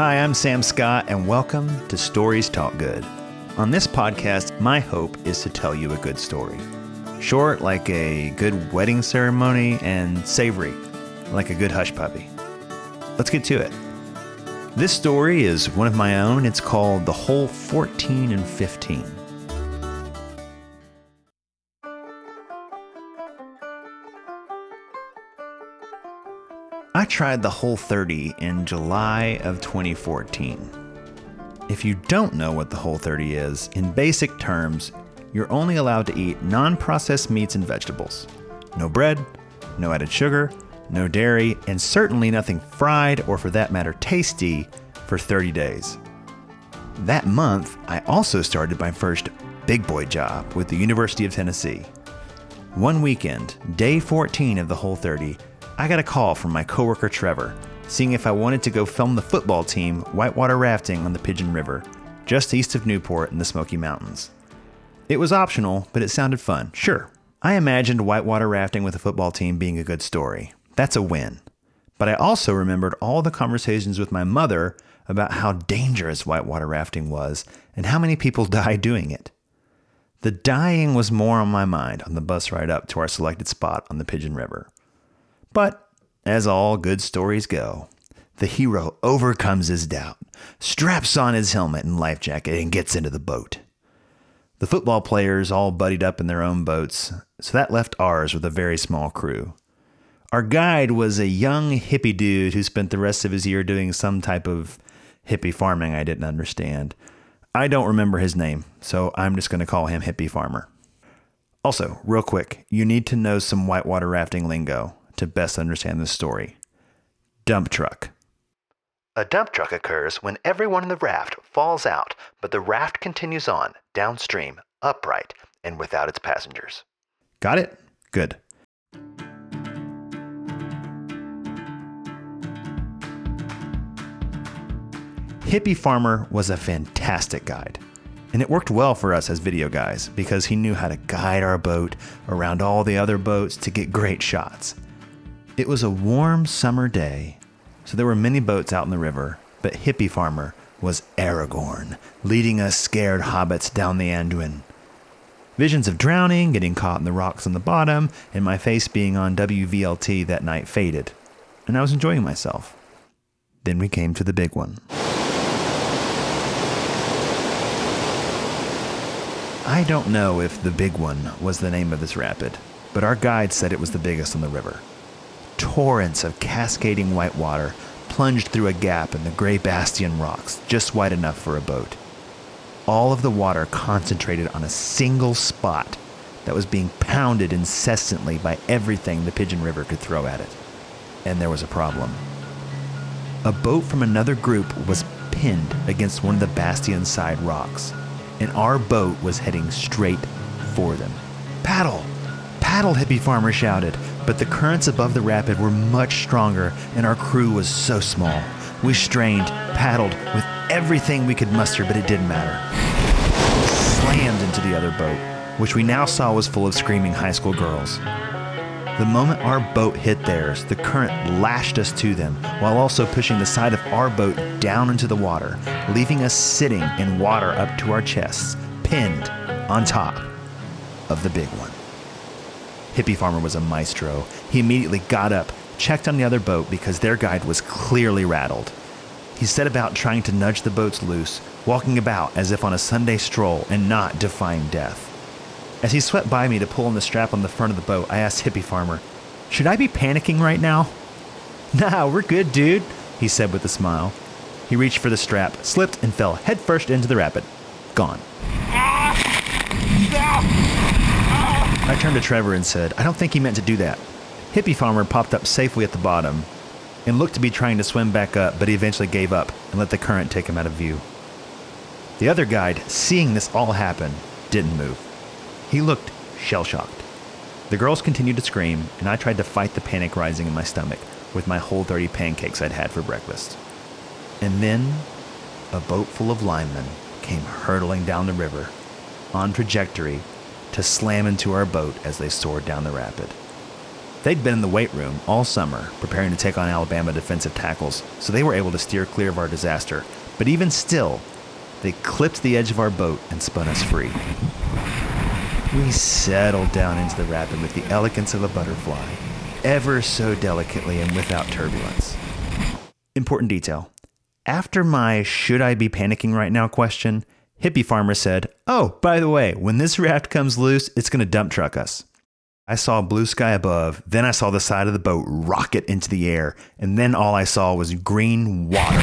Hi, I'm Sam Scott, and welcome to Stories Talk Good. On this podcast, my hope is to tell you a good story. Short, like a good wedding ceremony, and savory, like a good hush puppy. Let's get to it. This story is one of my own. It's called The Whole 14 and 15. I tried the Whole 30 in July of 2014. If you don't know what the Whole 30 is, in basic terms, you're only allowed to eat non processed meats and vegetables. No bread, no added sugar, no dairy, and certainly nothing fried or, for that matter, tasty for 30 days. That month, I also started my first big boy job with the University of Tennessee. One weekend, day 14 of the Whole 30, I got a call from my coworker Trevor, seeing if I wanted to go film the football team whitewater rafting on the Pigeon River, just east of Newport in the Smoky Mountains. It was optional, but it sounded fun. Sure. I imagined whitewater rafting with a football team being a good story. That's a win. But I also remembered all the conversations with my mother about how dangerous whitewater rafting was and how many people die doing it. The dying was more on my mind on the bus ride up to our selected spot on the Pigeon River. But, as all good stories go, the hero overcomes his doubt, straps on his helmet and life jacket, and gets into the boat. The football players all buddied up in their own boats, so that left ours with a very small crew. Our guide was a young hippie dude who spent the rest of his year doing some type of hippie farming I didn't understand. I don't remember his name, so I'm just going to call him Hippie Farmer. Also, real quick, you need to know some whitewater rafting lingo to best understand this story. Dump truck. A dump truck occurs when everyone in the raft falls out, but the raft continues on downstream, upright, and without its passengers. Got it? Good. Hippie Farmer was a fantastic guide. And it worked well for us as video guys because he knew how to guide our boat around all the other boats to get great shots. It was a warm summer day, so there were many boats out in the river, but Hippie Farmer was Aragorn, leading us scared hobbits down the Anduin. Visions of drowning, getting caught in the rocks on the bottom, and my face being on WVLT that night faded, and I was enjoying myself. Then we came to the big one. I don't know if the big one was the name of this rapid, but our guide said it was the biggest on the river torrents of cascading white water plunged through a gap in the gray bastion rocks, just wide enough for a boat. All of the water concentrated on a single spot that was being pounded incessantly by everything the Pigeon River could throw at it. And there was a problem. A boat from another group was pinned against one of the bastion side rocks, and our boat was heading straight for them. Paddle! Paddle, hippie farmer shouted but the currents above the rapid were much stronger, and our crew was so small. We strained, paddled with everything we could muster, but it didn't matter. Slammed into the other boat, which we now saw was full of screaming high school girls. The moment our boat hit theirs, the current lashed us to them, while also pushing the side of our boat down into the water, leaving us sitting in water up to our chests, pinned on top of the big one. Hippie Farmer was a maestro. He immediately got up, checked on the other boat because their guide was clearly rattled. He set about trying to nudge the boats loose, walking about as if on a Sunday stroll and not defying death. As he swept by me to pull on the strap on the front of the boat, I asked Hippie Farmer, Should I be panicking right now? Nah, we're good, dude, he said with a smile. He reached for the strap, slipped, and fell headfirst into the rapid. Gone. I turned to Trevor and said, I don't think he meant to do that. Hippie Farmer popped up safely at the bottom and looked to be trying to swim back up, but he eventually gave up and let the current take him out of view. The other guide, seeing this all happen, didn't move. He looked shell shocked. The girls continued to scream, and I tried to fight the panic rising in my stomach with my whole 30 pancakes I'd had for breakfast. And then a boat full of linemen came hurtling down the river on trajectory to slam into our boat as they soared down the rapid. They'd been in the weight room all summer, preparing to take on Alabama defensive tackles, so they were able to steer clear of our disaster. But even still, they clipped the edge of our boat and spun us free. We settled down into the rapid with the elegance of a butterfly, ever so delicately and without turbulence. Important detail. After my should I be panicking right now question, Hippie Farmer said, Oh, by the way, when this raft comes loose, it's going to dump truck us. I saw blue sky above, then I saw the side of the boat rocket into the air, and then all I saw was green water.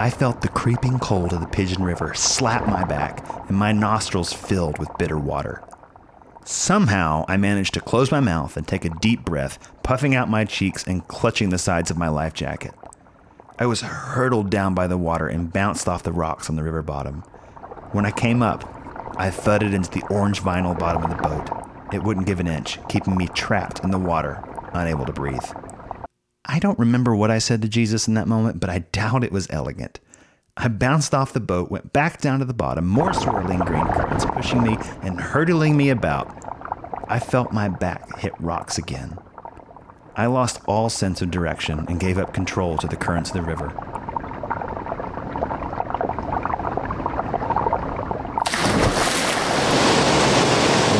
I felt the creeping cold of the Pigeon River slap my back, and my nostrils filled with bitter water. Somehow, I managed to close my mouth and take a deep breath, puffing out my cheeks and clutching the sides of my life jacket. I was hurtled down by the water and bounced off the rocks on the river bottom. When I came up, I thudded into the orange vinyl bottom of the boat. It wouldn't give an inch, keeping me trapped in the water, unable to breathe. I don't remember what I said to Jesus in that moment, but I doubt it was elegant. I bounced off the boat, went back down to the bottom, more swirling green currents pushing me and hurtling me about. I felt my back hit rocks again. I lost all sense of direction and gave up control to the currents of the river. And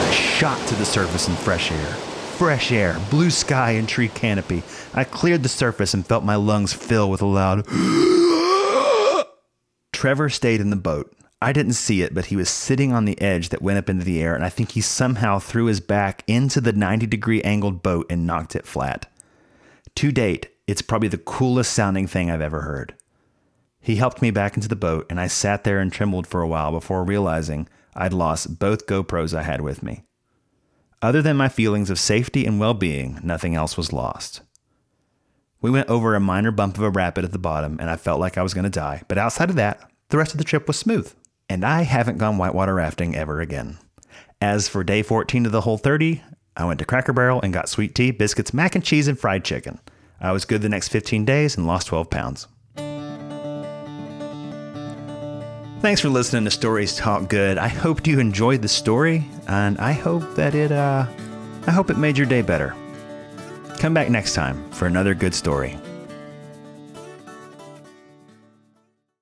I shot to the surface in fresh air. Fresh air, blue sky, and tree canopy. I cleared the surface and felt my lungs fill with a loud. Trevor stayed in the boat. I didn't see it, but he was sitting on the edge that went up into the air, and I think he somehow threw his back into the 90 degree angled boat and knocked it flat. To date, it's probably the coolest sounding thing I've ever heard. He helped me back into the boat, and I sat there and trembled for a while before realizing I'd lost both GoPros I had with me. Other than my feelings of safety and well being, nothing else was lost. We went over a minor bump of a rapid at the bottom, and I felt like I was going to die, but outside of that, the rest of the trip was smooth and I haven't gone whitewater rafting ever again. As for day 14 of the whole 30, I went to Cracker Barrel and got sweet tea, biscuits, mac and cheese, and fried chicken. I was good the next 15 days and lost 12 pounds. Thanks for listening to Stories Talk Good. I hope you enjoyed the story, and I hope that it uh I hope it made your day better. Come back next time for another good story.